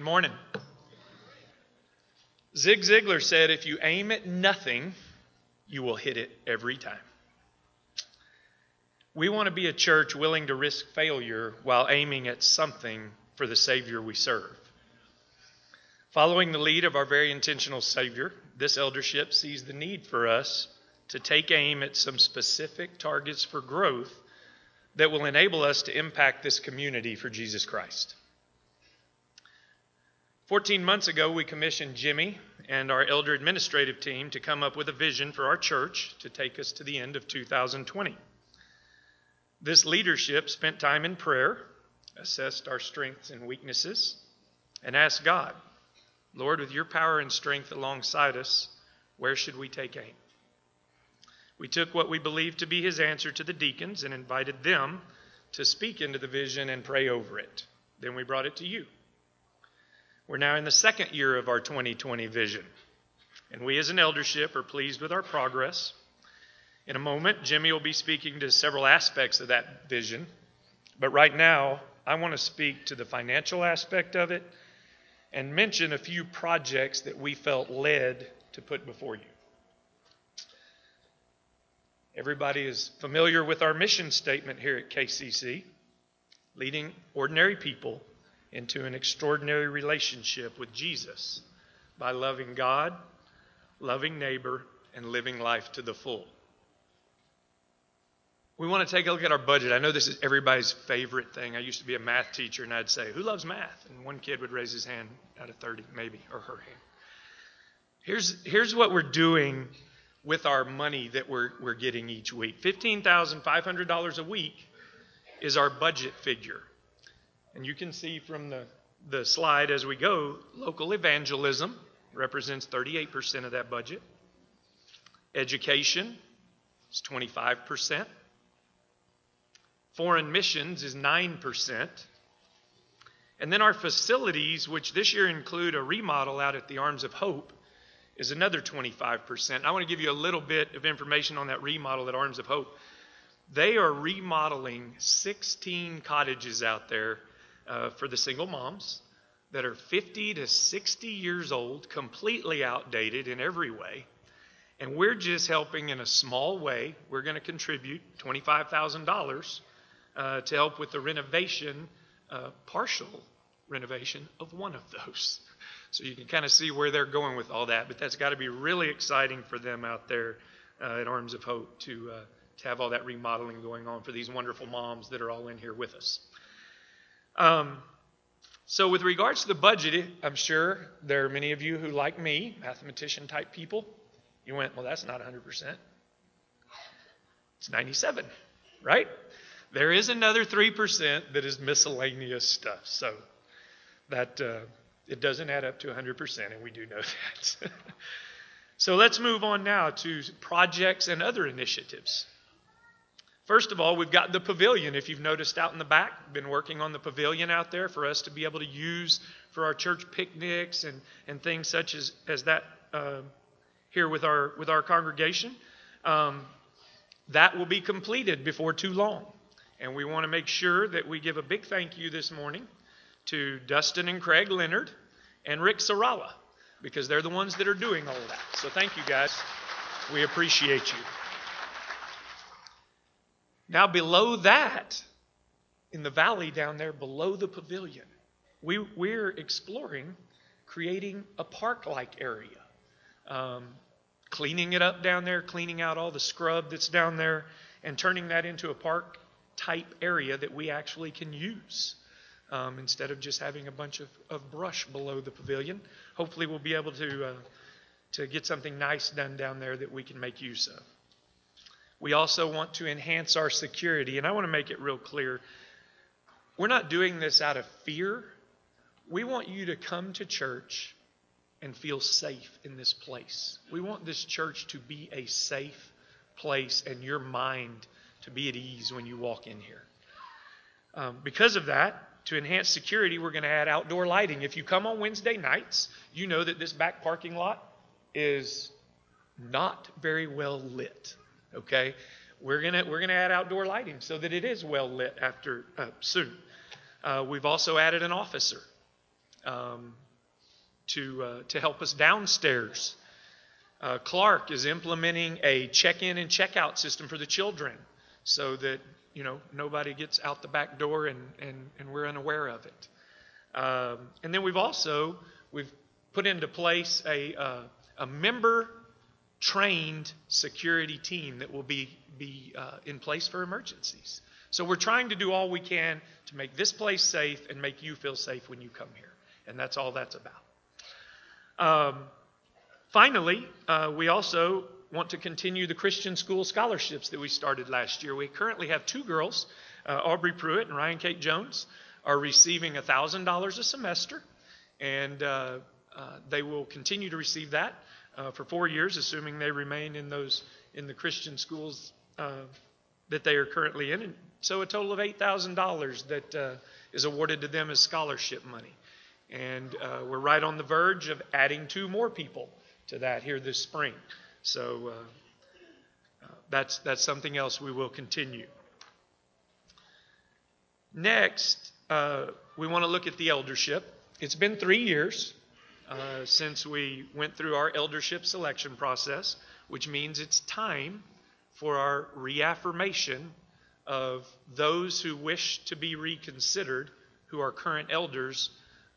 Good morning. Zig Ziglar said, if you aim at nothing, you will hit it every time. We want to be a church willing to risk failure while aiming at something for the Savior we serve. Following the lead of our very intentional Savior, this eldership sees the need for us to take aim at some specific targets for growth that will enable us to impact this community for Jesus Christ. 14 months ago, we commissioned Jimmy and our elder administrative team to come up with a vision for our church to take us to the end of 2020. This leadership spent time in prayer, assessed our strengths and weaknesses, and asked God, Lord, with your power and strength alongside us, where should we take aim? We took what we believed to be his answer to the deacons and invited them to speak into the vision and pray over it. Then we brought it to you. We're now in the second year of our 2020 vision, and we as an eldership are pleased with our progress. In a moment, Jimmy will be speaking to several aspects of that vision, but right now, I want to speak to the financial aspect of it and mention a few projects that we felt led to put before you. Everybody is familiar with our mission statement here at KCC leading ordinary people into an extraordinary relationship with Jesus by loving God, loving neighbor, and living life to the full. We want to take a look at our budget. I know this is everybody's favorite thing. I used to be a math teacher, and I'd say, Who loves math? And one kid would raise his hand out of 30, maybe, or her hand. Here's, here's what we're doing with our money that we're, we're getting each week $15,500 a week is our budget figure. And you can see from the, the slide as we go, local evangelism represents 38% of that budget. Education is 25%. Foreign missions is 9%. And then our facilities, which this year include a remodel out at the Arms of Hope, is another 25%. I want to give you a little bit of information on that remodel at Arms of Hope. They are remodeling 16 cottages out there uh, for the single moms that are 50 to 60 years old, completely outdated in every way. And we're just helping in a small way. We're going to contribute $25,000 uh, to help with the renovation, uh, partial renovation of one of those. So you can kind of see where they're going with all that. But that's got to be really exciting for them out there uh, at Arms of Hope to, uh, to have all that remodeling going on for these wonderful moms that are all in here with us. Um, so, with regards to the budget, I'm sure there are many of you who, like me, mathematician type people, you went, well, that's not 100%. It's 97, right? There is another 3% that is miscellaneous stuff. So, that uh, it doesn't add up to 100%, and we do know that. so, let's move on now to projects and other initiatives. First of all, we've got the pavilion. If you've noticed out in the back, been working on the pavilion out there for us to be able to use for our church picnics and, and things such as, as that uh, here with our, with our congregation. Um, that will be completed before too long. And we want to make sure that we give a big thank you this morning to Dustin and Craig Leonard and Rick Sarala because they're the ones that are doing all that. So thank you guys. We appreciate you. Now, below that, in the valley down there below the pavilion, we, we're exploring creating a park like area. Um, cleaning it up down there, cleaning out all the scrub that's down there, and turning that into a park type area that we actually can use. Um, instead of just having a bunch of, of brush below the pavilion. Hopefully, we'll be able to, uh, to get something nice done down there that we can make use of. We also want to enhance our security. And I want to make it real clear we're not doing this out of fear. We want you to come to church and feel safe in this place. We want this church to be a safe place and your mind to be at ease when you walk in here. Um, because of that, to enhance security, we're going to add outdoor lighting. If you come on Wednesday nights, you know that this back parking lot is not very well lit. Okay, we're gonna we're gonna add outdoor lighting so that it is well lit after uh, soon. Uh, we've also added an officer. um, to, uh, to help us downstairs. Uh, Clark is implementing a check in and check out system for the children so that you know nobody gets out the back door and, and, and we're unaware of it. Um, and then we've also we've put into place a, uh, a member trained security team that will be, be uh, in place for emergencies. So we're trying to do all we can to make this place safe and make you feel safe when you come here. And that's all that's about. Um, finally, uh, we also want to continue the Christian school scholarships that we started last year. We currently have two girls, uh, Aubrey Pruitt and Ryan Kate Jones, are receiving $1,000 a semester, and uh, uh, they will continue to receive that uh, for four years, assuming they remain in those in the Christian schools uh, that they are currently in. And so, a total of $8,000 that uh, is awarded to them as scholarship money. And we're right on the verge of adding two more people to that here this spring. So uh, uh, that's, that's something else we will continue. Next, uh, we want to look at the eldership. It's been three years uh, since we went through our eldership selection process, which means it's time for our reaffirmation of those who wish to be reconsidered, who are current elders,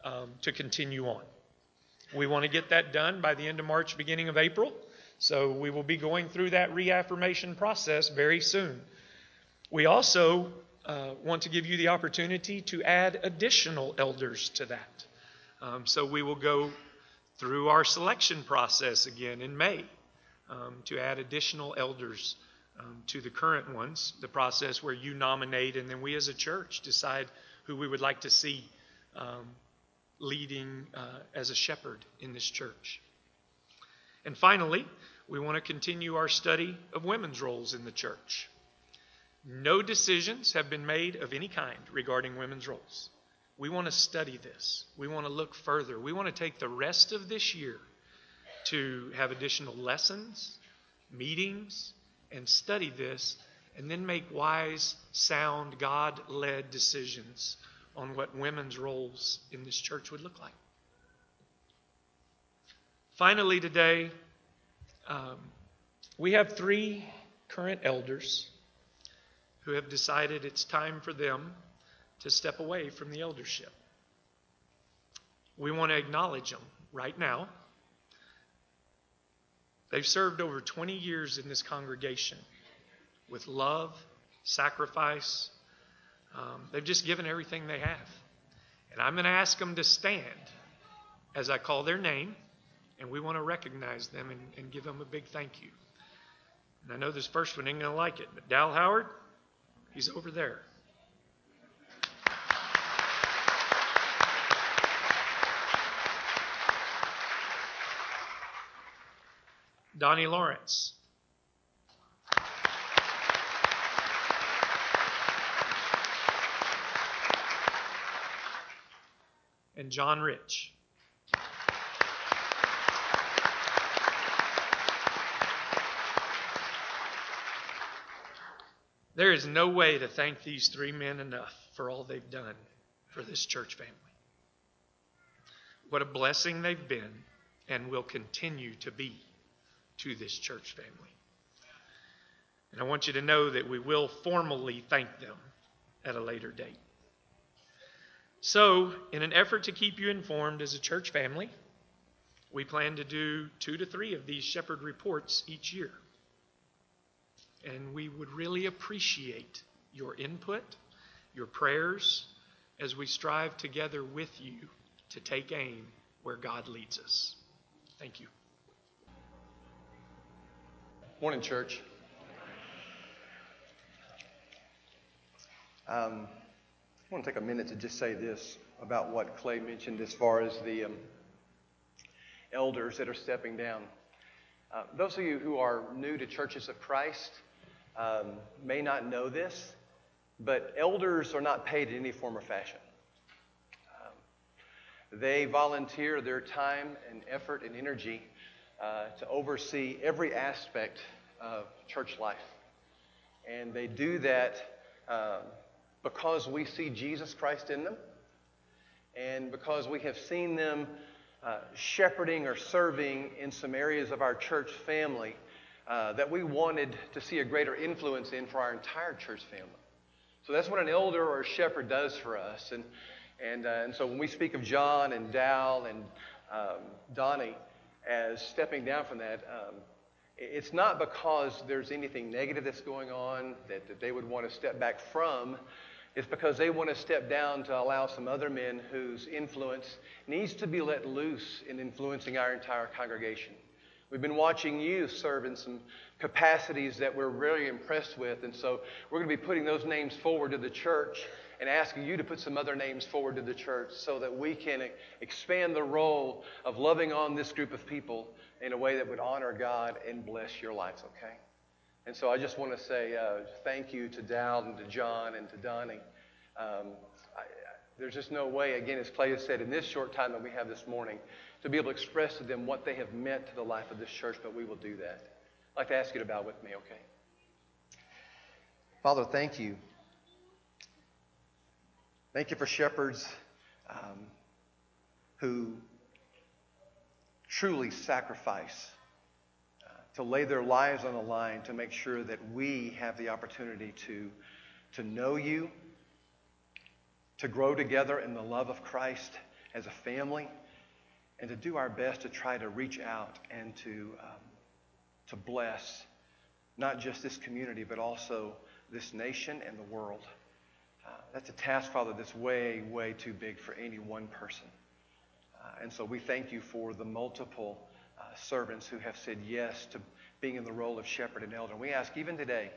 um, to continue on. We want to get that done by the end of March, beginning of April. So we will be going through that reaffirmation process very soon. We also uh, want to give you the opportunity to add additional elders to that. Um, so we will go through our selection process again in May um, to add additional elders um, to the current ones, the process where you nominate and then we as a church decide who we would like to see um, leading uh, as a shepherd in this church. And finally, we want to continue our study of women's roles in the church. No decisions have been made of any kind regarding women's roles. We want to study this. We want to look further. We want to take the rest of this year to have additional lessons, meetings, and study this, and then make wise, sound, God led decisions on what women's roles in this church would look like. Finally, today, um, we have three current elders who have decided it's time for them to step away from the eldership. We want to acknowledge them right now. They've served over 20 years in this congregation with love, sacrifice. Um, they've just given everything they have. And I'm going to ask them to stand as I call their name. And we want to recognize them and, and give them a big thank you. And I know this first one ain't going to like it, but Dal Howard, he's over there. Donnie Lawrence. And John Rich. There is no way to thank these three men enough for all they've done for this church family. What a blessing they've been and will continue to be to this church family. And I want you to know that we will formally thank them at a later date. So, in an effort to keep you informed as a church family, we plan to do two to three of these shepherd reports each year. And we would really appreciate your input, your prayers, as we strive together with you to take aim where God leads us. Thank you. Morning, church. Um, I want to take a minute to just say this about what Clay mentioned as far as the um, elders that are stepping down. Uh, those of you who are new to Churches of Christ, um, may not know this, but elders are not paid in any form or fashion. Um, they volunteer their time and effort and energy uh, to oversee every aspect of church life. And they do that uh, because we see Jesus Christ in them and because we have seen them uh, shepherding or serving in some areas of our church family uh, that we wanted to see a greater influence in for our entire church family. So that's what an elder or a shepherd does for us. And, and, uh, and so when we speak of John and Dal and um, Donnie as stepping down from that, um, it's not because there's anything negative that's going on that, that they would want to step back from. It's because they want to step down to allow some other men whose influence needs to be let loose in influencing our entire congregation. We've been watching you serve in some capacities that we're really impressed with, and so we're going to be putting those names forward to the church and asking you to put some other names forward to the church so that we can expand the role of loving on this group of people in a way that would honor God and bless your lives, okay? And so I just want to say uh, thank you to Dowd and to John and to Donnie. Um, I, there's just no way, again, as Clay has said, in this short time that we have this morning, to be able to express to them what they have meant to the life of this church, but we will do that. I'd like to ask you to bow with me, okay? Father, thank you. Thank you for shepherds um, who truly sacrifice to lay their lives on the line to make sure that we have the opportunity to, to know you, to grow together in the love of Christ as a family, and to do our best to try to reach out and to, um, to bless not just this community, but also this nation and the world. Uh, that's a task, Father, that's way, way too big for any one person. Uh, and so we thank you for the multiple uh, servants who have said yes to being in the role of shepherd and elder. And we ask even today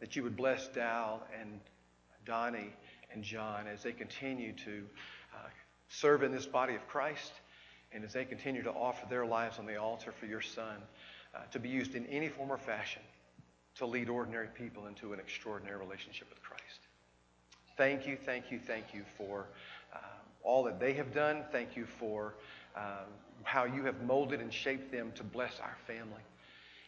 that you would bless Dal and Donnie and John as they continue to uh, serve in this body of Christ and as they continue to offer their lives on the altar for your Son uh, to be used in any form or fashion to lead ordinary people into an extraordinary relationship with Christ. Thank you, thank you, thank you for uh, all that they have done. Thank you for uh, how you have molded and shaped them to bless our family.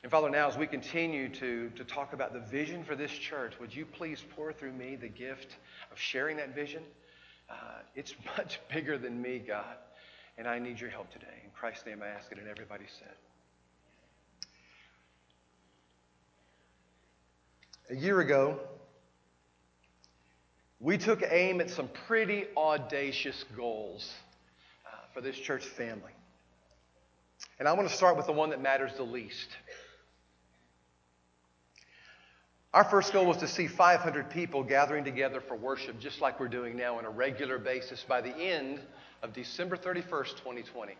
And Father, now as we continue to, to talk about the vision for this church, would you please pour through me the gift of sharing that vision? Uh, it's much bigger than me, God, and I need your help today. In Christ's name I ask it, and everybody said. A year ago, we took aim at some pretty audacious goals uh, for this church family. And I want to start with the one that matters the least. Our first goal was to see 500 people gathering together for worship, just like we're doing now on a regular basis by the end of December 31st, 2020.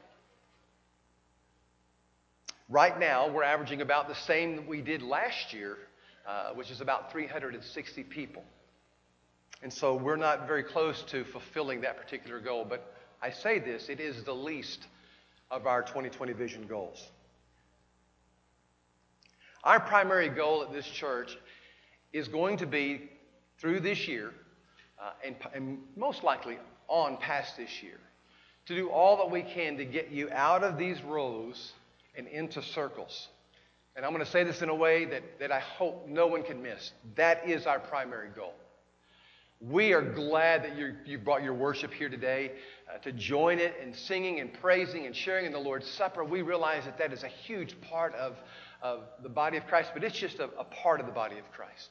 Right now, we're averaging about the same that we did last year, uh, which is about 360 people. And so we're not very close to fulfilling that particular goal. But I say this, it is the least of our 2020 vision goals. Our primary goal at this church is going to be through this year, uh, and, and most likely on past this year, to do all that we can to get you out of these rows and into circles. And I'm going to say this in a way that, that I hope no one can miss. That is our primary goal. We are glad that you brought your worship here today uh, to join it in singing and praising and sharing in the Lord's Supper. We realize that that is a huge part of, of the body of Christ, but it's just a, a part of the body of Christ.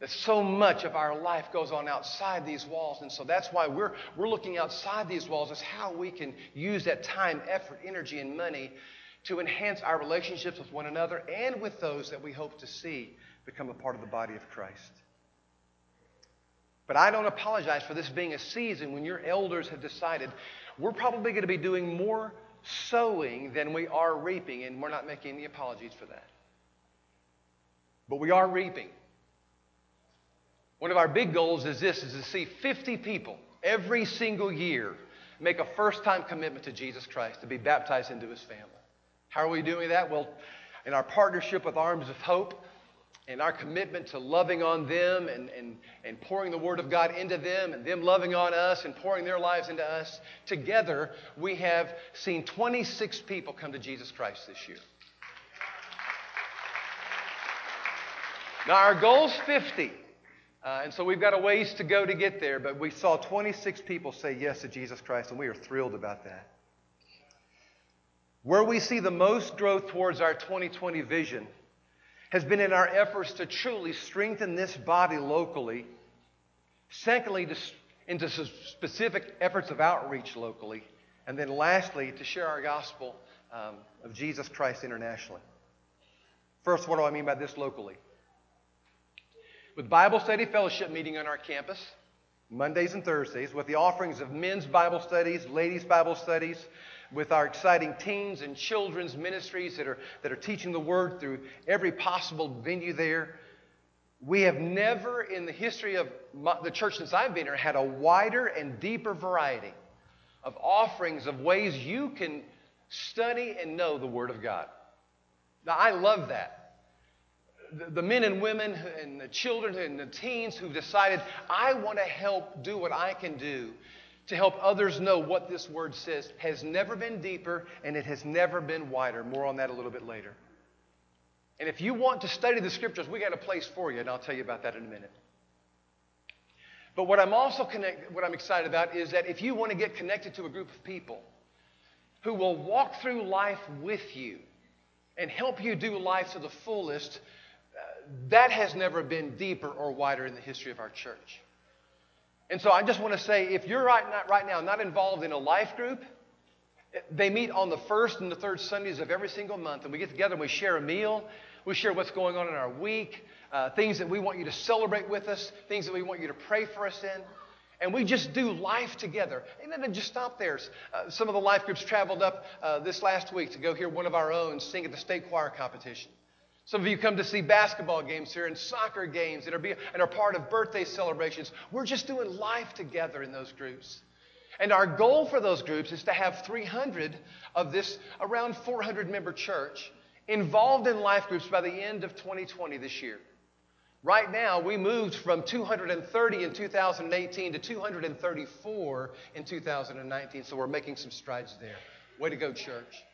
That so much of our life goes on outside these walls. And so that's why we're, we're looking outside these walls as how we can use that time, effort, energy, and money to enhance our relationships with one another and with those that we hope to see become a part of the body of Christ. But I don't apologize for this being a season when your elders have decided we're probably going to be doing more sowing than we are reaping, and we're not making any apologies for that. But we are reaping. One of our big goals is this is to see 50 people every single year make a first-time commitment to Jesus Christ to be baptized into his family. How are we doing that? Well, in our partnership with Arms of Hope, and our commitment to loving on them and, and, and pouring the Word of God into them and them loving on us and pouring their lives into us, together we have seen 26 people come to Jesus Christ this year. Now, our goal is 50. Uh, and so we've got a ways to go to get there, but we saw 26 people say yes to Jesus Christ, and we are thrilled about that. Where we see the most growth towards our 2020 vision has been in our efforts to truly strengthen this body locally. Secondly, to, into specific efforts of outreach locally. And then lastly, to share our gospel um, of Jesus Christ internationally. First, what do I mean by this locally? With Bible study fellowship meeting on our campus, Mondays and Thursdays, with the offerings of men's Bible studies, ladies' Bible studies, with our exciting teens and children's ministries that are, that are teaching the Word through every possible venue there. We have never in the history of my, the church since I've been here had a wider and deeper variety of offerings of ways you can study and know the Word of God. Now, I love that. The, the men and women and the children and the teens who've decided, I want to help do what I can do to help others know what this word says has never been deeper and it has never been wider. More on that a little bit later. And if you want to study the scriptures, we got a place for you, and I'll tell you about that in a minute. But what I'm also connect, what I'm excited about is that if you want to get connected to a group of people who will walk through life with you and help you do life to the fullest, uh, that has never been deeper or wider in the history of our church. And so I just want to say if you're right, not, right now not involved in a life group, they meet on the first and the third Sundays of every single month, and we get together and we share a meal. We share what's going on in our week, uh, things that we want you to celebrate with us, things that we want you to pray for us in. And we just do life together. And then just stop there. Uh, some of the life groups traveled up uh, this last week to go hear one of our own sing at the state choir competition. Some of you come to see basketball games here and soccer games that are and are part of birthday celebrations. We're just doing life together in those groups. And our goal for those groups is to have 300 of this around 400 member church involved in life groups by the end of 2020 this year. Right now, we moved from 230 in 2018 to 234 in 2019, so we're making some strides there. Way to go, church.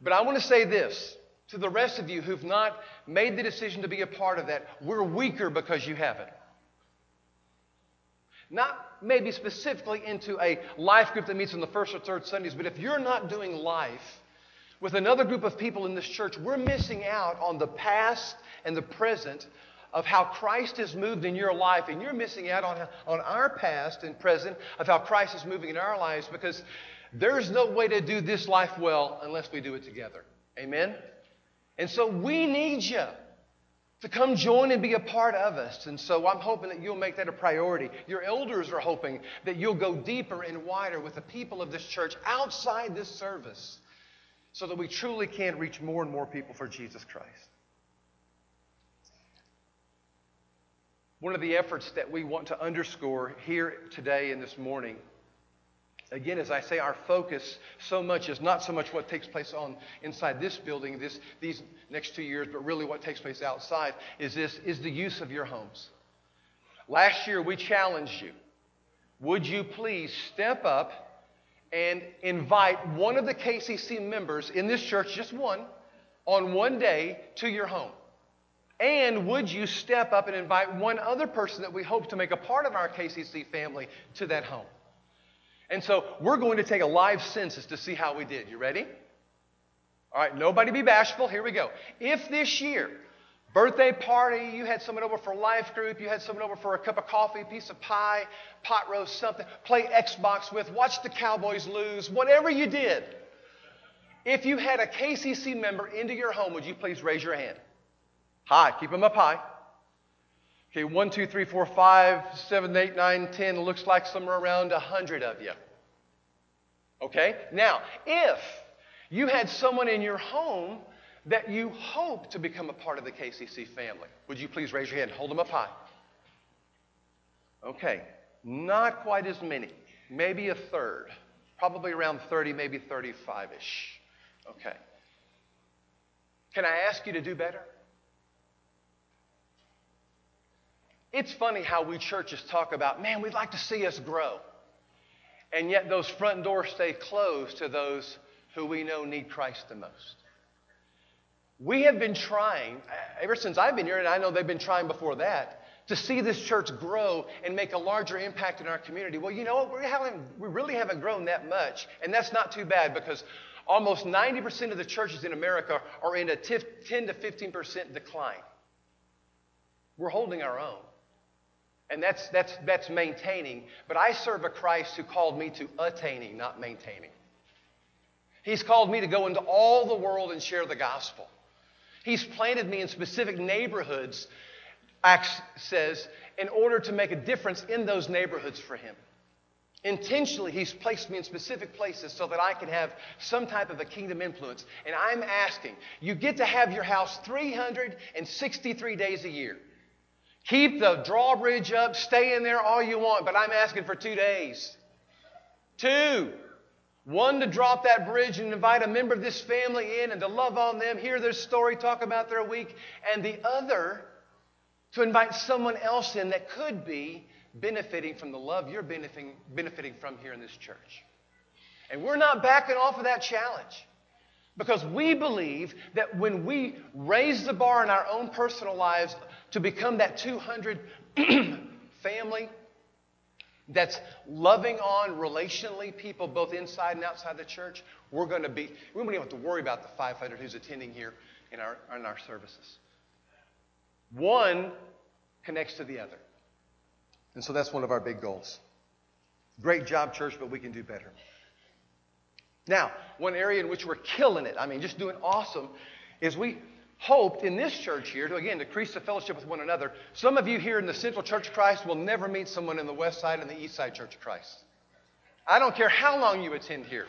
But I want to say this to the rest of you who've not made the decision to be a part of that, we're weaker because you haven't. Not maybe specifically into a life group that meets on the first or third Sundays, but if you're not doing life with another group of people in this church, we're missing out on the past and the present of how Christ has moved in your life, and you're missing out on, on our past and present of how Christ is moving in our lives because there's no way to do this life well unless we do it together. Amen? And so we need you to come join and be a part of us. And so I'm hoping that you'll make that a priority. Your elders are hoping that you'll go deeper and wider with the people of this church outside this service so that we truly can reach more and more people for Jesus Christ. One of the efforts that we want to underscore here today and this morning Again, as I say, our focus so much is not so much what takes place on inside this building this, these next two years, but really what takes place outside is this is the use of your homes. Last year we challenged you. Would you please step up and invite one of the KCC members in this church, just one, on one day to your home? And would you step up and invite one other person that we hope to make a part of our KCC family to that home? And so we're going to take a live census to see how we did. You ready? All right, nobody be bashful. Here we go. If this year, birthday party, you had someone over for life group, you had someone over for a cup of coffee, piece of pie, pot roast, something, play Xbox with, watch the Cowboys lose, whatever you did. If you had a KCC member into your home, would you please raise your hand? High. Keep them up high. Okay, one, two, three, four, five, seven, eight, nine, ten. Looks like somewhere around a hundred of you. Okay? Now, if you had someone in your home that you hope to become a part of the KCC family, would you please raise your hand? Hold them up high. Okay, not quite as many. Maybe a third. Probably around 30, maybe 35 ish. Okay. Can I ask you to do better? It's funny how we churches talk about, man, we'd like to see us grow. And yet those front doors stay closed to those who we know need Christ the most. We have been trying, ever since I've been here, and I know they've been trying before that, to see this church grow and make a larger impact in our community. Well, you know what? We, haven't, we really haven't grown that much, and that's not too bad because almost 90% of the churches in America are in a 10 to 15% decline. We're holding our own. And that's, that's, that's maintaining. But I serve a Christ who called me to attaining, not maintaining. He's called me to go into all the world and share the gospel. He's planted me in specific neighborhoods Acts says, in order to make a difference in those neighborhoods for him. Intentionally, he's placed me in specific places so that I can have some type of a kingdom influence. And I'm asking, you get to have your house 363 days a year. Keep the drawbridge up, stay in there all you want, but I'm asking for two days. Two. One to drop that bridge and invite a member of this family in and to love on them, hear their story, talk about their week. And the other to invite someone else in that could be benefiting from the love you're benefiting, benefiting from here in this church. And we're not backing off of that challenge because we believe that when we raise the bar in our own personal lives to become that 200 family that's loving on relationally people both inside and outside the church, we're going to be, we don't even have to worry about the 500 who's attending here in our, in our services. One connects to the other. And so that's one of our big goals. Great job, church, but we can do better. Now, one area in which we're killing it, I mean, just doing awesome, is we hoped in this church here to, again, increase the fellowship with one another. Some of you here in the Central Church of Christ will never meet someone in the West Side and the East Side Church of Christ. I don't care how long you attend here.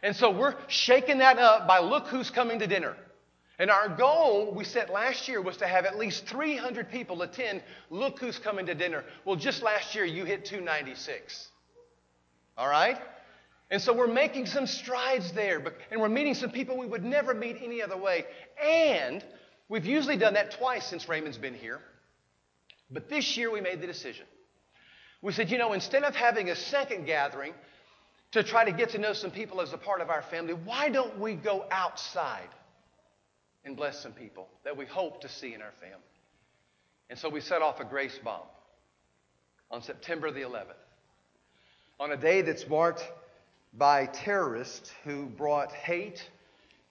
And so we're shaking that up by look who's coming to dinner. And our goal we set last year was to have at least 300 people attend. Look who's coming to dinner. Well, just last year you hit 296. All right? And so we're making some strides there, and we're meeting some people we would never meet any other way. And we've usually done that twice since Raymond's been here. But this year we made the decision. We said, you know, instead of having a second gathering to try to get to know some people as a part of our family, why don't we go outside? and bless some people that we hope to see in our family. And so we set off a grace bomb on September the 11th, on a day that's marked by terrorists who brought hate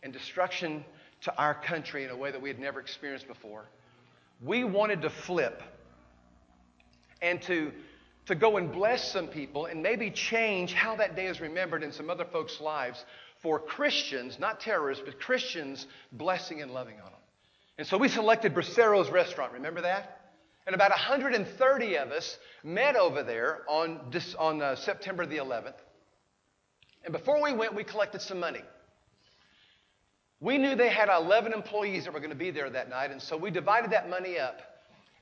and destruction to our country in a way that we had never experienced before. We wanted to flip and to, to go and bless some people and maybe change how that day is remembered in some other folks' lives for Christians, not terrorists, but Christians blessing and loving on them. And so we selected Bracero's restaurant. Remember that? And about 130 of us met over there on, on uh, September the 11th. And before we went, we collected some money. We knew they had 11 employees that were going to be there that night, and so we divided that money up.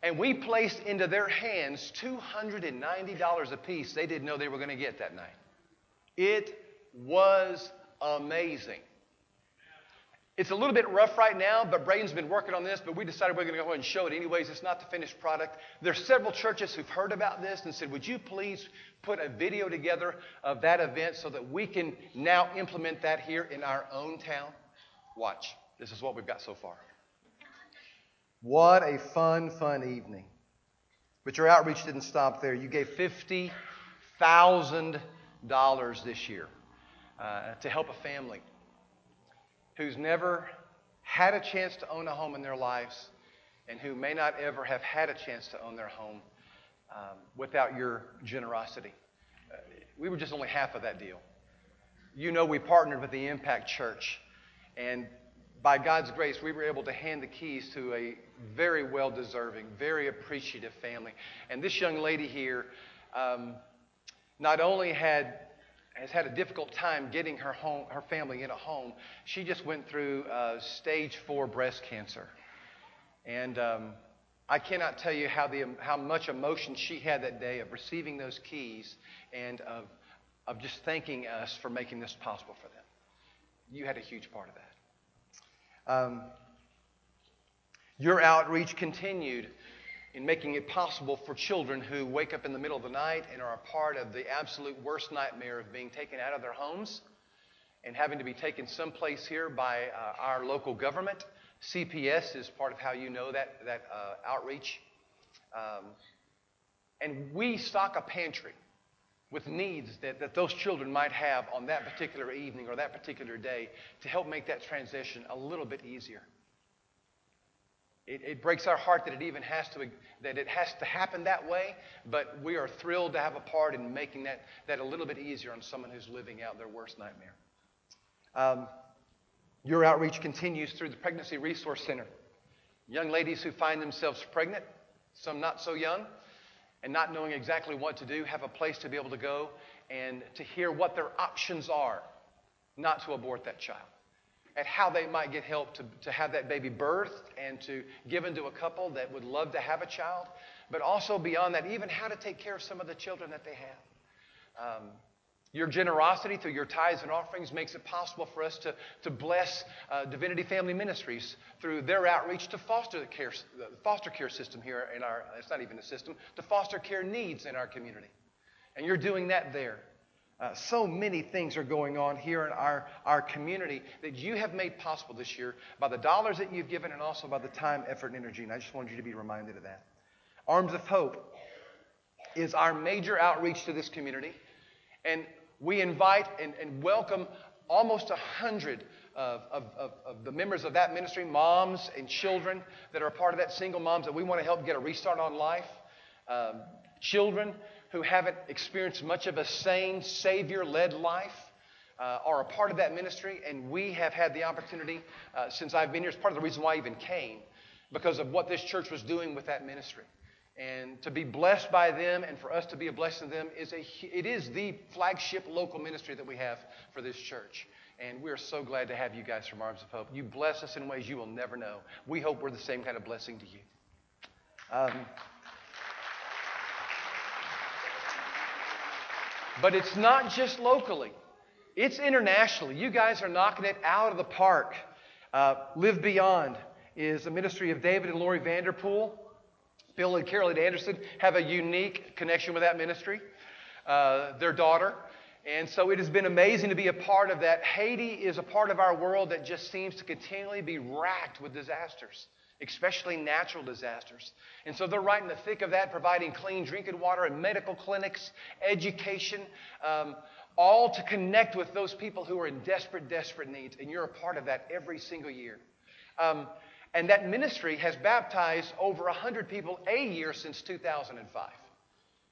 And we placed into their hands $290 apiece they didn't know they were going to get that night. It was amazing. It's a little bit rough right now, but Braden's been working on this, but we decided we're going to go ahead and show it anyways. It's not the finished product. There's several churches who've heard about this and said, Would you please put a video together of that event so that we can now implement that here in our own town? Watch. This is what we've got so far. What a fun, fun evening. But your outreach didn't stop there. You gave $50,000 this year uh, to help a family who's never had a chance to own a home in their lives and who may not ever have had a chance to own their home um, without your generosity. Uh, we were just only half of that deal. You know, we partnered with the Impact Church, and by God's grace, we were able to hand the keys to a very well deserving, very appreciative family. And this young lady here um, not only had has had a difficult time getting her home, her family in a home. She just went through uh, stage four breast cancer, and um, I cannot tell you how the how much emotion she had that day of receiving those keys and of of just thanking us for making this possible for them. You had a huge part of that. Um, your outreach continued in making it possible for children who wake up in the middle of the night and are a part of the absolute worst nightmare of being taken out of their homes and having to be taken someplace here by uh, our local government. CPS is part of how you know that, that uh, outreach. Um, and we stock a pantry with needs that, that those children might have on that particular evening or that particular day to help make that transition a little bit easier. It, it, breaks our heart that it even has to that it has to happen that way, but we are thrilled to have a part in making that, that a little bit easier on someone who's living out their worst nightmare. Um, your outreach continues through the Pregnancy Resource Center. Young ladies who find themselves pregnant, some not so young, and not knowing exactly what to do, have a place to be able to go and to hear what their options are not to abort that child. And how they might get help to, to have that baby birthed and to given to a couple that would love to have a child, but also beyond that, even how to take care of some of the children that they have. Um, your generosity through your tithes and offerings makes it possible for us to, to bless uh, Divinity Family Ministries through their outreach to foster care, the foster care system here in our, it's not even a system, to foster care needs in our community. And you're doing that there. Uh, so many things are going on here in our, our community that you have made possible this year by the dollars that you've given and also by the time, effort, and energy. And I just wanted you to be reminded of that. Arms of Hope is our major outreach to this community. And we invite and, and welcome almost a hundred of, of, of, of, the members of that ministry, moms and children that are a part of that, single moms that we want to help get a restart on life, um, children who haven't experienced much of a sane, Savior led life. Uh, are a part of that ministry, and we have had the opportunity uh, since I've been here. It's part of the reason why I even came, because of what this church was doing with that ministry. And to be blessed by them and for us to be a blessing to them is a, it is the flagship local ministry that we have for this church. And we're so glad to have you guys from Arms of Hope. You bless us in ways you will never know. We hope we're the same kind of blessing to you. Um, but it's not just locally, it's internationally. You guys are knocking it out of the park. Uh, Live Beyond is a ministry of David and Laurie Vanderpool. Bill and Carolyn Anderson have a unique connection with that ministry, uh, their daughter. And so it has been amazing to be a part of that. Haiti is a part of our world that just seems to continually be racked with disasters, especially natural disasters. And so they're right in the thick of that, providing clean drinking water and medical clinics, education, um, all to connect with those people who are in desperate, desperate needs. And you're a part of that every single year. Um, and that ministry has baptized over 100 people a year since 2005.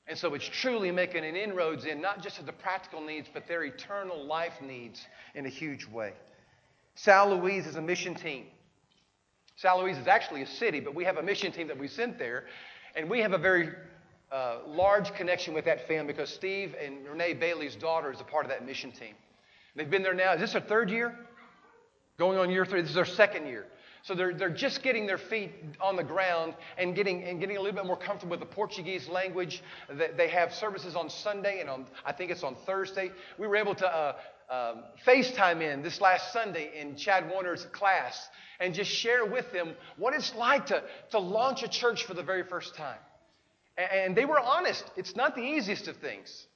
And so it's truly making an inroads in not just the practical needs, but their eternal life needs in a huge way. São Luís is a mission team. São Luís is actually a city, but we have a mission team that we sent there. And we have a very uh, large connection with that family because Steve and Renee Bailey's daughter is a part of that mission team. They've been there now. Is this their third year? Going on year three. This is their second year. So they're, they're just getting their feet on the ground and getting, and getting a little bit more comfortable with the Portuguese language. They have services on Sunday and on, I think it's on Thursday. We were able to uh, um, FaceTime in this last Sunday in Chad Warner's class and just share with them what it's like to, to launch a church for the very first time. And they were honest. It's not the easiest of things.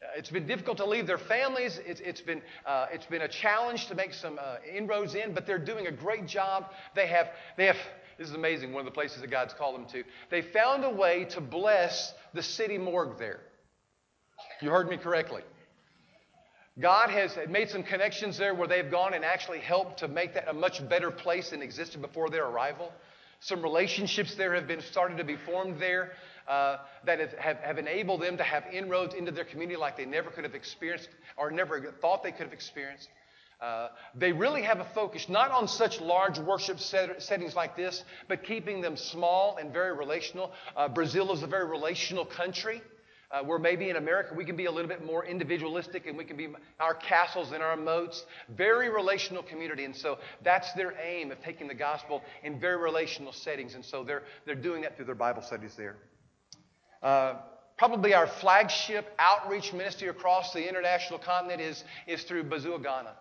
Uh, it's been difficult to leave their families. It's, it's been, uh, it's been a challenge to make some uh, inroads in, but they're doing a great job. They have, they have, this is amazing, one of the places that God's called them to. They found a way to bless the city morgue there. You heard me correctly. God has made some connections there where they've gone and actually helped to make that a much better place than existed before their arrival. Some relationships there have been started to be formed there uh, that have, have, have, enabled them to have inroads into their community like they never could have experienced or never thought they could have experienced. Uh, they really have a focus not on such large worship set, settings like this, but keeping them small and very relational. Uh, Brazil is a very relational country. Uh, where maybe in America we can be a little bit more individualistic and we can be our castles and our moats. Very relational community. And so that's their aim of taking the gospel in very relational settings. And so they're, they're doing that through their Bible studies there. Uh, probably our flagship outreach ministry across the international continent is, is through Bazua, Ghana.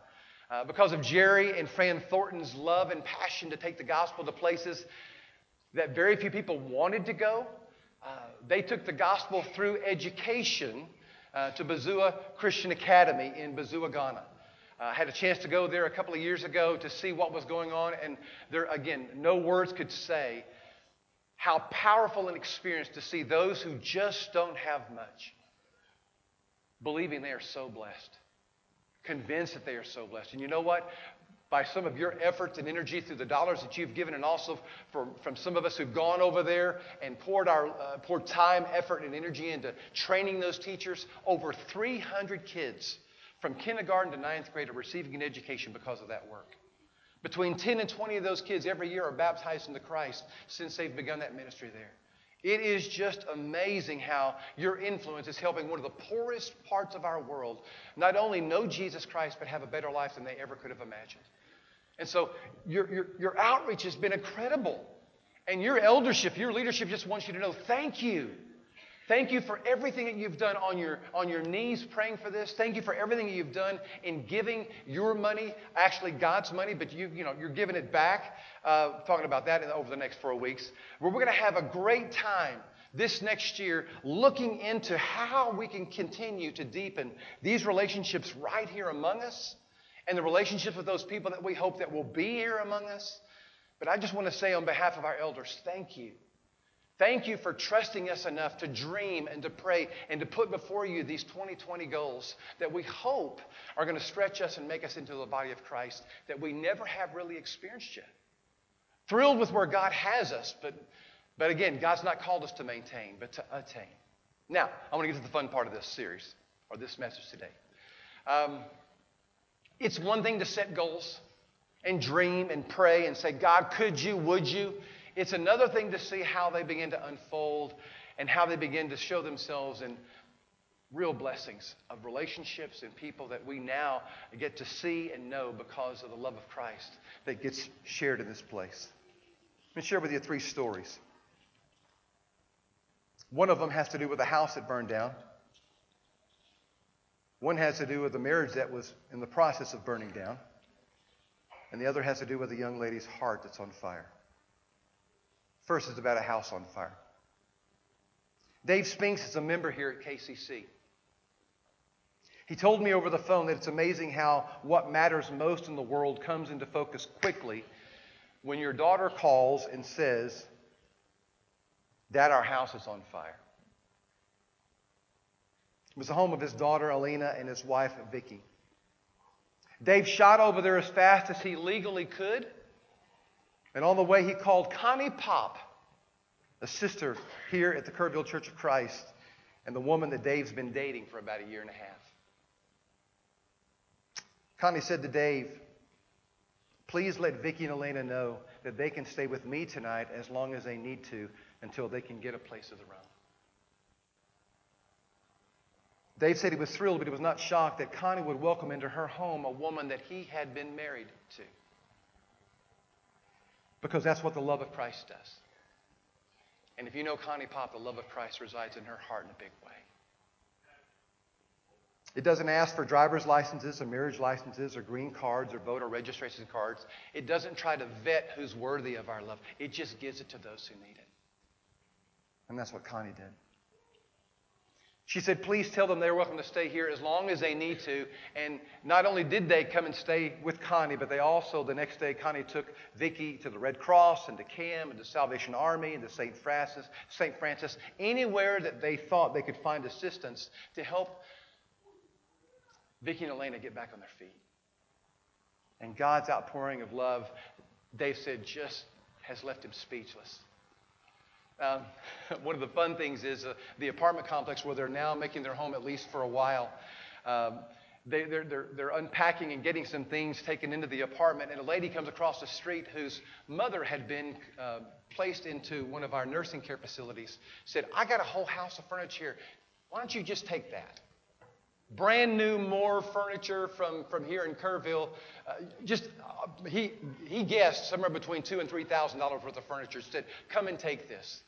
Uh, because of Jerry and Fran Thornton's love and passion to take the gospel to places that very few people wanted to go, they took the gospel through education uh, to Bazua Christian Academy in Bazua, Ghana. Uh, I had a chance to go there a couple of years ago to see what was going on, and there, again, no words could say how powerful an experience to see those who just don't have much believing they are so blessed, convinced that they are so blessed. And you know what? By some of your efforts and energy through the dollars that you've given, and also for, from some of us who've gone over there and poured, our, uh, poured time, effort, and energy into training those teachers, over 300 kids from kindergarten to ninth grade are receiving an education because of that work. Between 10 and 20 of those kids every year are baptized into Christ since they've begun that ministry there. It is just amazing how your influence is helping one of the poorest parts of our world not only know Jesus Christ, but have a better life than they ever could have imagined. And so your, your, your outreach has been incredible. And your eldership, your leadership just wants you to know thank you. Thank you for everything that you've done on your, on your knees praying for this. Thank you for everything you've done in giving your money, actually God's money, but you, you know, you're giving it back. Uh, talking about that in, over the next four weeks. Where we're going to have a great time this next year looking into how we can continue to deepen these relationships right here among us and the relationships with those people that we hope that will be here among us. But I just want to say on behalf of our elders, thank you. Thank you for trusting us enough to dream and to pray and to put before you these 2020 goals that we hope are going to stretch us and make us into the body of Christ that we never have really experienced yet. Thrilled with where God has us, but, but again, God's not called us to maintain, but to attain. Now, I want to get to the fun part of this series or this message today. Um, it's one thing to set goals and dream and pray and say, God, could you, would you? It's another thing to see how they begin to unfold and how they begin to show themselves in real blessings of relationships and people that we now get to see and know because of the love of Christ that gets shared in this place. Let me share with you three stories. One of them has to do with a house that burned down. One has to do with a marriage that was in the process of burning down. And the other has to do with a young lady's heart that's on fire. First is about a house on fire. Dave Spinks is a member here at KCC. He told me over the phone that it's amazing how what matters most in the world comes into focus quickly when your daughter calls and says, Dad, our house is on fire. It was the home of his daughter, Alina, and his wife, Vicky. Dave shot over there as fast as he legally could. And on the way, he called Connie Pop, a sister here at the Kerrville Church of Christ, and the woman that Dave's been dating for about a year and a half. Connie said to Dave, Please let Vicki and Elena know that they can stay with me tonight as long as they need to until they can get a place of their own. Dave said he was thrilled, but he was not shocked that Connie would welcome into her home a woman that he had been married to. Because that's what the love of Christ does. And if you know Connie Pop, the love of Christ resides in her heart in a big way. It doesn't ask for driver's licenses or marriage licenses or green cards or voter registration cards. It doesn't try to vet who's worthy of our love. It just gives it to those who need it. And that's what Connie did. She said, please tell them they're welcome to stay here as long as they need to. And not only did they come and stay with Connie, but they also, the next day, Connie took Vicky to the Red Cross and to CAM and to Salvation Army and to St. Francis, St. Francis, anywhere that they thought they could find assistance to help Vicky and Elena get back on their feet. And God's outpouring of love, Dave said, just has left him speechless. Um, one of the fun things is uh, the apartment complex where they're now making their home at least for a while. Um, they, are they're, they're unpacking and getting some things taken into the apartment, and a lady comes across the street whose mother had been uh, placed into one of our nursing care facilities. Said, I got a whole house of furniture. Why don't you just take that? Brand new, more furniture from, from here in Kerrville. Uh, just, uh, he, he guessed somewhere between two and $3,000 worth of furniture. Said, come and take this.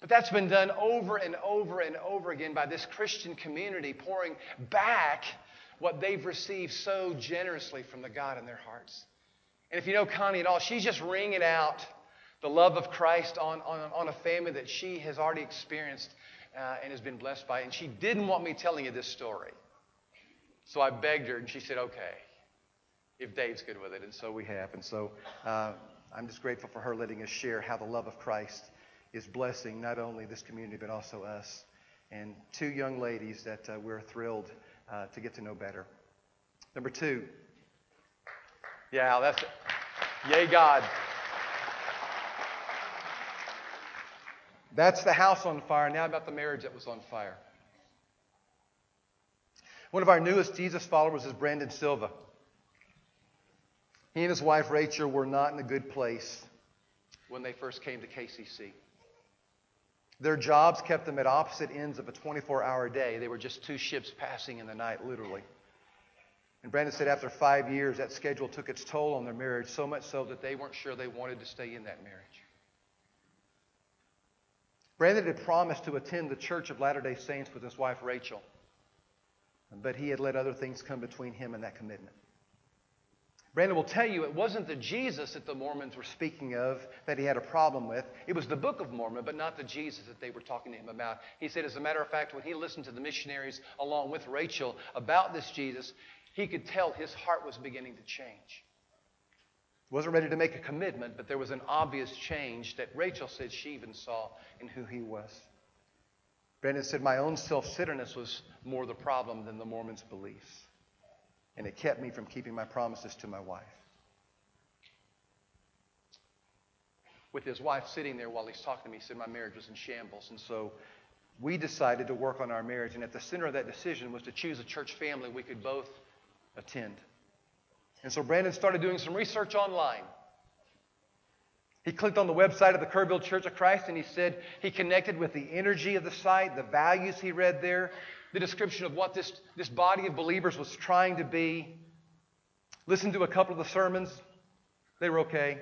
But that's been done over and over and over again by this Christian community pouring back what they've received so generously from the God in their hearts. And if you know Connie at all, she's just ringing out the love of Christ on, on, on a family that she has already experienced uh, and has been blessed by. And she didn't want me telling you this story. So I begged her, and she said, okay, if Dave's good with it. And so we have. And so uh, I'm just grateful for her letting us share how the love of Christ is blessing not only this community but also us. And two young ladies that uh, we're thrilled uh, to get to know better. Number two. Yeah, that's it. Yay, God. That's the house on fire. Now about the marriage that was on fire. One of our newest Jesus followers is Brandon Silva. He and his wife Rachel were not in a good place when they first came to KCC. Their jobs kept them at opposite ends of a 24 hour day. They were just two ships passing in the night, literally. And Brandon said after five years, that schedule took its toll on their marriage, so much so that they weren't sure they wanted to stay in that marriage. Brandon had promised to attend the Church of Latter day Saints with his wife Rachel, but he had let other things come between him and that commitment. Brandon will tell you it wasn't the Jesus that the Mormons were speaking of that he had a problem with. It was the Book of Mormon, but not the Jesus that they were talking to him about. He said, as a matter of fact, when he listened to the missionaries along with Rachel about this Jesus, he could tell his heart was beginning to change. Wasn't ready to make a commitment, but there was an obvious change that Rachel said she even saw in who he was. Brandon said, My own self centeredness was more the problem than the Mormons' beliefs and it kept me from keeping my promises to my wife. With his wife sitting there while he's talking to me, he said my marriage was in shambles. And so we decided to work on our marriage. And at the center of that decision was to choose a church family we could both attend. And so Brandon started doing some research online. He clicked on the website of the Kerrville Church of Christ and he said he connected with the energy of the site, the values he read there, the description of what this, this body of believers was trying to be. Listened to a couple of the sermons. They were okay.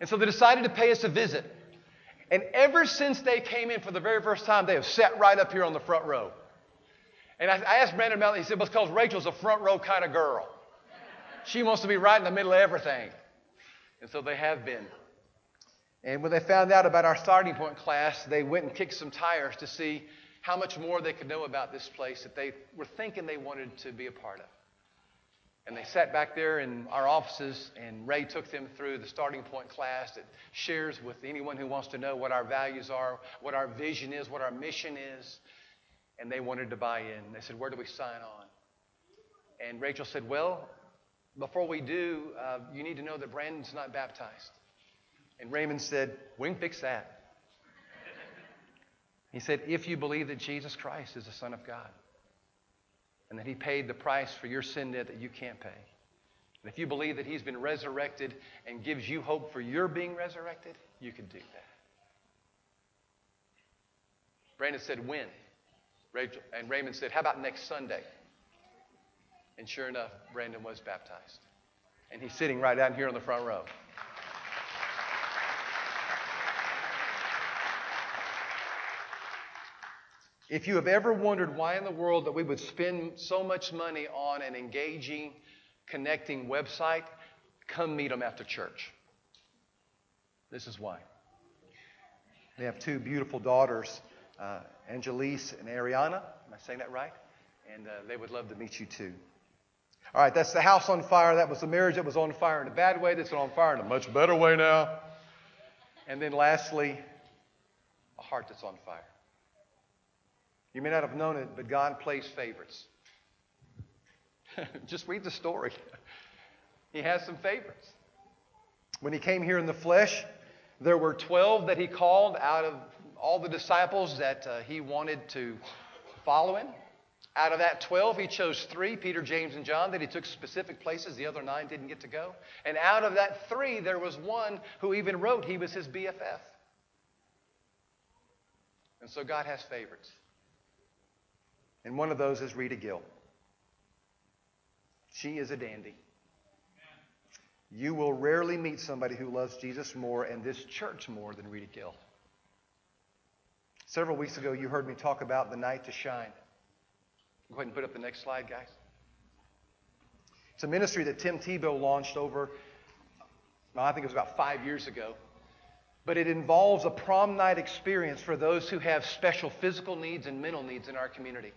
And so they decided to pay us a visit. And ever since they came in for the very first time, they have sat right up here on the front row. And I, I asked Brandon it. He said, well, because Rachel's a front row kind of girl. She wants to be right in the middle of everything. And so they have been. And when they found out about our starting point class, they went and kicked some tires to see how much more they could know about this place that they were thinking they wanted to be a part of. And they sat back there in our offices, and Ray took them through the starting point class that shares with anyone who wants to know what our values are, what our vision is, what our mission is. And they wanted to buy in. They said, Where do we sign on? And Rachel said, Well, before we do, uh, you need to know that Brandon's not baptized. And Raymond said, We can fix that. He said, If you believe that Jesus Christ is the Son of God and that He paid the price for your sin debt that you can't pay, and if you believe that He's been resurrected and gives you hope for your being resurrected, you can do that. Brandon said, When? Rachel, and Raymond said, How about next Sunday? And sure enough, Brandon was baptized. And he's sitting right down here on the front row. If you have ever wondered why in the world that we would spend so much money on an engaging, connecting website, come meet them after church. This is why. They have two beautiful daughters, uh, Angelise and Ariana. Am I saying that right? And uh, they would love to meet you too. All right, that's the house on fire. That was the marriage that was on fire in a bad way. That's on fire in a much better way now. And then lastly, a heart that's on fire. You may not have known it, but God plays favorites. Just read the story. he has some favorites. When he came here in the flesh, there were 12 that he called out of all the disciples that uh, he wanted to follow him. Out of that 12, he chose three Peter, James, and John that he took specific places. The other nine didn't get to go. And out of that three, there was one who even wrote he was his BFF. And so God has favorites. And one of those is Rita Gill. She is a dandy. You will rarely meet somebody who loves Jesus more and this church more than Rita Gill. Several weeks ago, you heard me talk about the night to shine. Go ahead and put up the next slide, guys. It's a ministry that Tim Tebow launched over, well, I think it was about five years ago. But it involves a prom night experience for those who have special physical needs and mental needs in our community.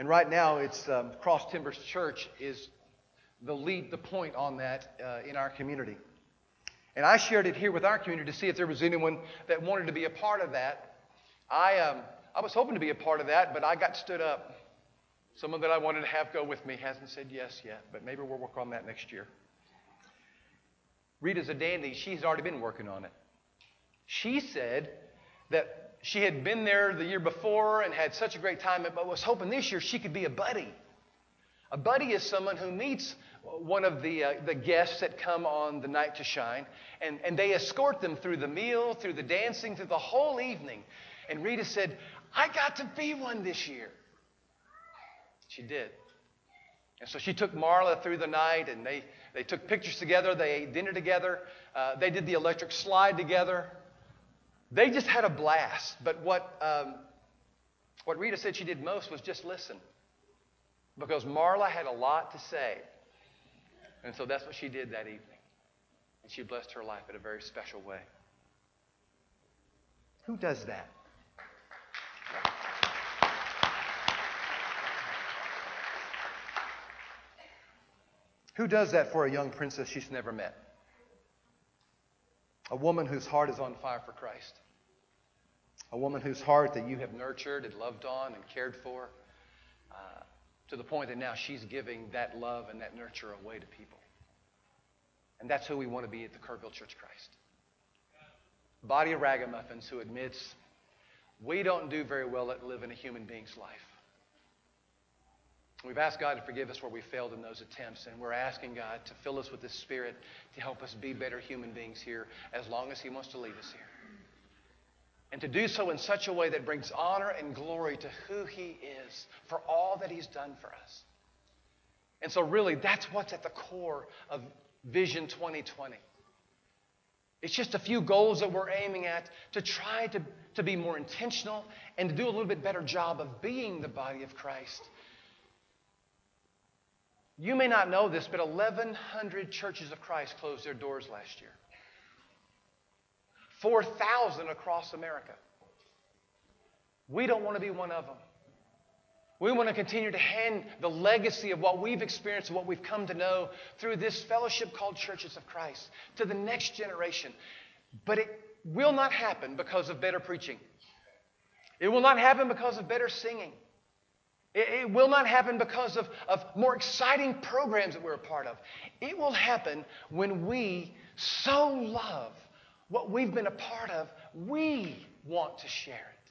And right now, it's um, Cross Timbers Church is the lead, the point on that uh, in our community. And I shared it here with our community to see if there was anyone that wanted to be a part of that. I, um, I was hoping to be a part of that, but I got stood up. Someone that I wanted to have go with me hasn't said yes yet, but maybe we'll work on that next year. Rita's a dandy. She's already been working on it. She said that she had been there the year before and had such a great time, but was hoping this year she could be a buddy. A buddy is someone who meets one of the, uh, the guests that come on the night to shine, and, and they escort them through the meal, through the dancing, through the whole evening. And Rita said, I got to be one this year. She did. And so she took Marla through the night, and they, they took pictures together. They ate dinner together. Uh, they did the electric slide together. They just had a blast. But what, um, what Rita said she did most was just listen. Because Marla had a lot to say. And so that's what she did that evening. And she blessed her life in a very special way. Who does that? Who does that for a young princess she's never met? A woman whose heart is on fire for Christ. A woman whose heart that you have nurtured and loved on and cared for uh, to the point that now she's giving that love and that nurture away to people. And that's who we want to be at the Kerrville Church Christ. Body of ragamuffins who admits we don't do very well at living a human being's life. We've asked God to forgive us where we failed in those attempts, and we're asking God to fill us with His Spirit to help us be better human beings here as long as He wants to leave us here. And to do so in such a way that brings honor and glory to who He is for all that He's done for us. And so, really, that's what's at the core of Vision 2020. It's just a few goals that we're aiming at to try to, to be more intentional and to do a little bit better job of being the body of Christ you may not know this, but 1,100 churches of Christ closed their doors last year. 4,000 across America. We don't want to be one of them. We want to continue to hand the legacy of what we've experienced and what we've come to know through this fellowship called Churches of Christ to the next generation. But it will not happen because of better preaching. It will not happen because of better singing. It, it will not happen because of, of more exciting programs that we're a part of. It will happen when we so love what we've been a part of, we want to share it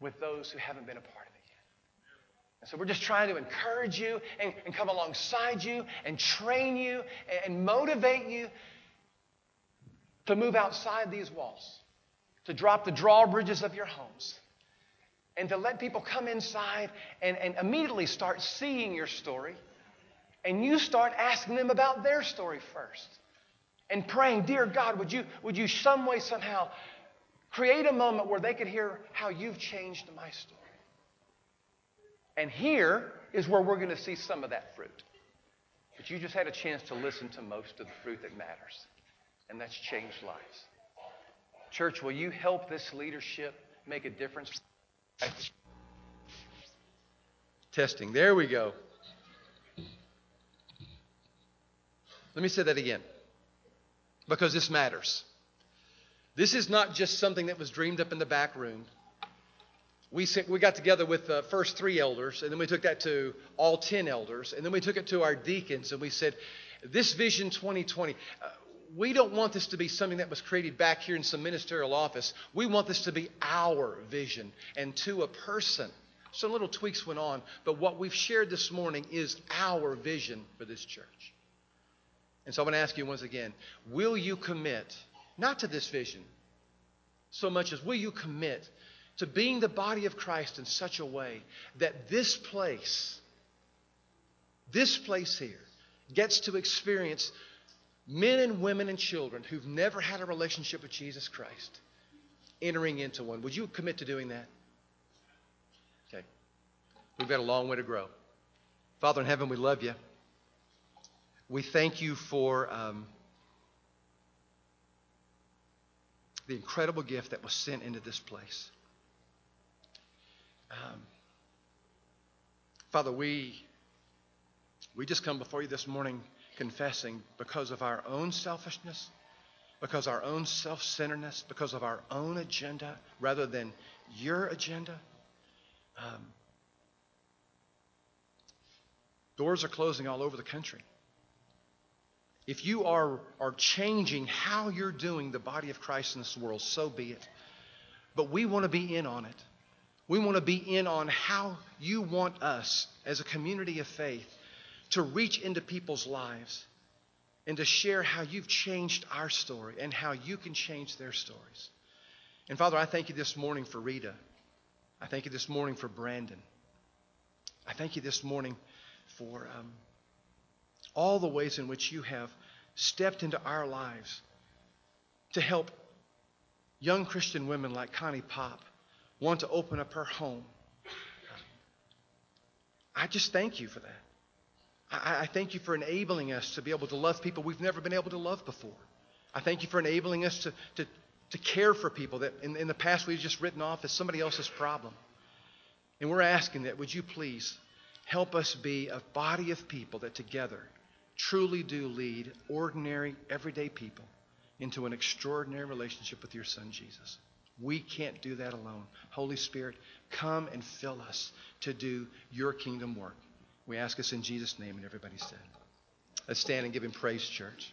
with those who haven't been a part of it yet. And so we're just trying to encourage you and, and come alongside you and train you and, and motivate you to move outside these walls, to drop the drawbridges of your homes and to let people come inside and, and immediately start seeing your story. And you start asking them about their story first. And praying, Dear God, would you, would you some way, somehow create a moment where they could hear how you've changed my story? And here is where we're going to see some of that fruit. But you just had a chance to listen to most of the fruit that matters, and that's changed lives. Church, will you help this leadership make a difference? Testing. There we go. Let me say that again because this matters. This is not just something that was dreamed up in the back room. We, we got together with the first three elders, and then we took that to all 10 elders, and then we took it to our deacons, and we said, This Vision 2020, uh, we don't want this to be something that was created back here in some ministerial office. We want this to be our vision and to a person. Some little tweaks went on, but what we've shared this morning is our vision for this church. And so I'm going to ask you once again will you commit, not to this vision, so much as will you commit to being the body of Christ in such a way that this place, this place here, gets to experience men and women and children who've never had a relationship with Jesus Christ entering into one. Would you commit to doing that? Okay. We've got a long way to grow. Father in heaven, we love you. We thank you for um, the incredible gift that was sent into this place. Um, Father, we, we just come before you this morning confessing because of our own selfishness, because our own self centeredness, because of our own agenda rather than your agenda. Um, doors are closing all over the country. If you are, are changing how you're doing the body of Christ in this world, so be it. But we want to be in on it. We want to be in on how you want us as a community of faith to reach into people's lives and to share how you've changed our story and how you can change their stories. And Father, I thank you this morning for Rita. I thank you this morning for Brandon. I thank you this morning for um, all the ways in which you have stepped into our lives to help young Christian women like Connie Pop want to open up her home. I just thank you for that. I, I, thank you for enabling us to be able to love people we've never been able to love before. I thank you for enabling us to, to, to care for people that in, in the past we've just written off as somebody else's problem. And we're asking that, would you please help us be a body of people that together truly do lead ordinary, everyday people into an extraordinary relationship with your Son, Jesus. We can't do that alone. Holy Spirit, come and fill us to do your kingdom work. We ask us in Jesus' name, and everybody said. Let's stand and give him praise, church.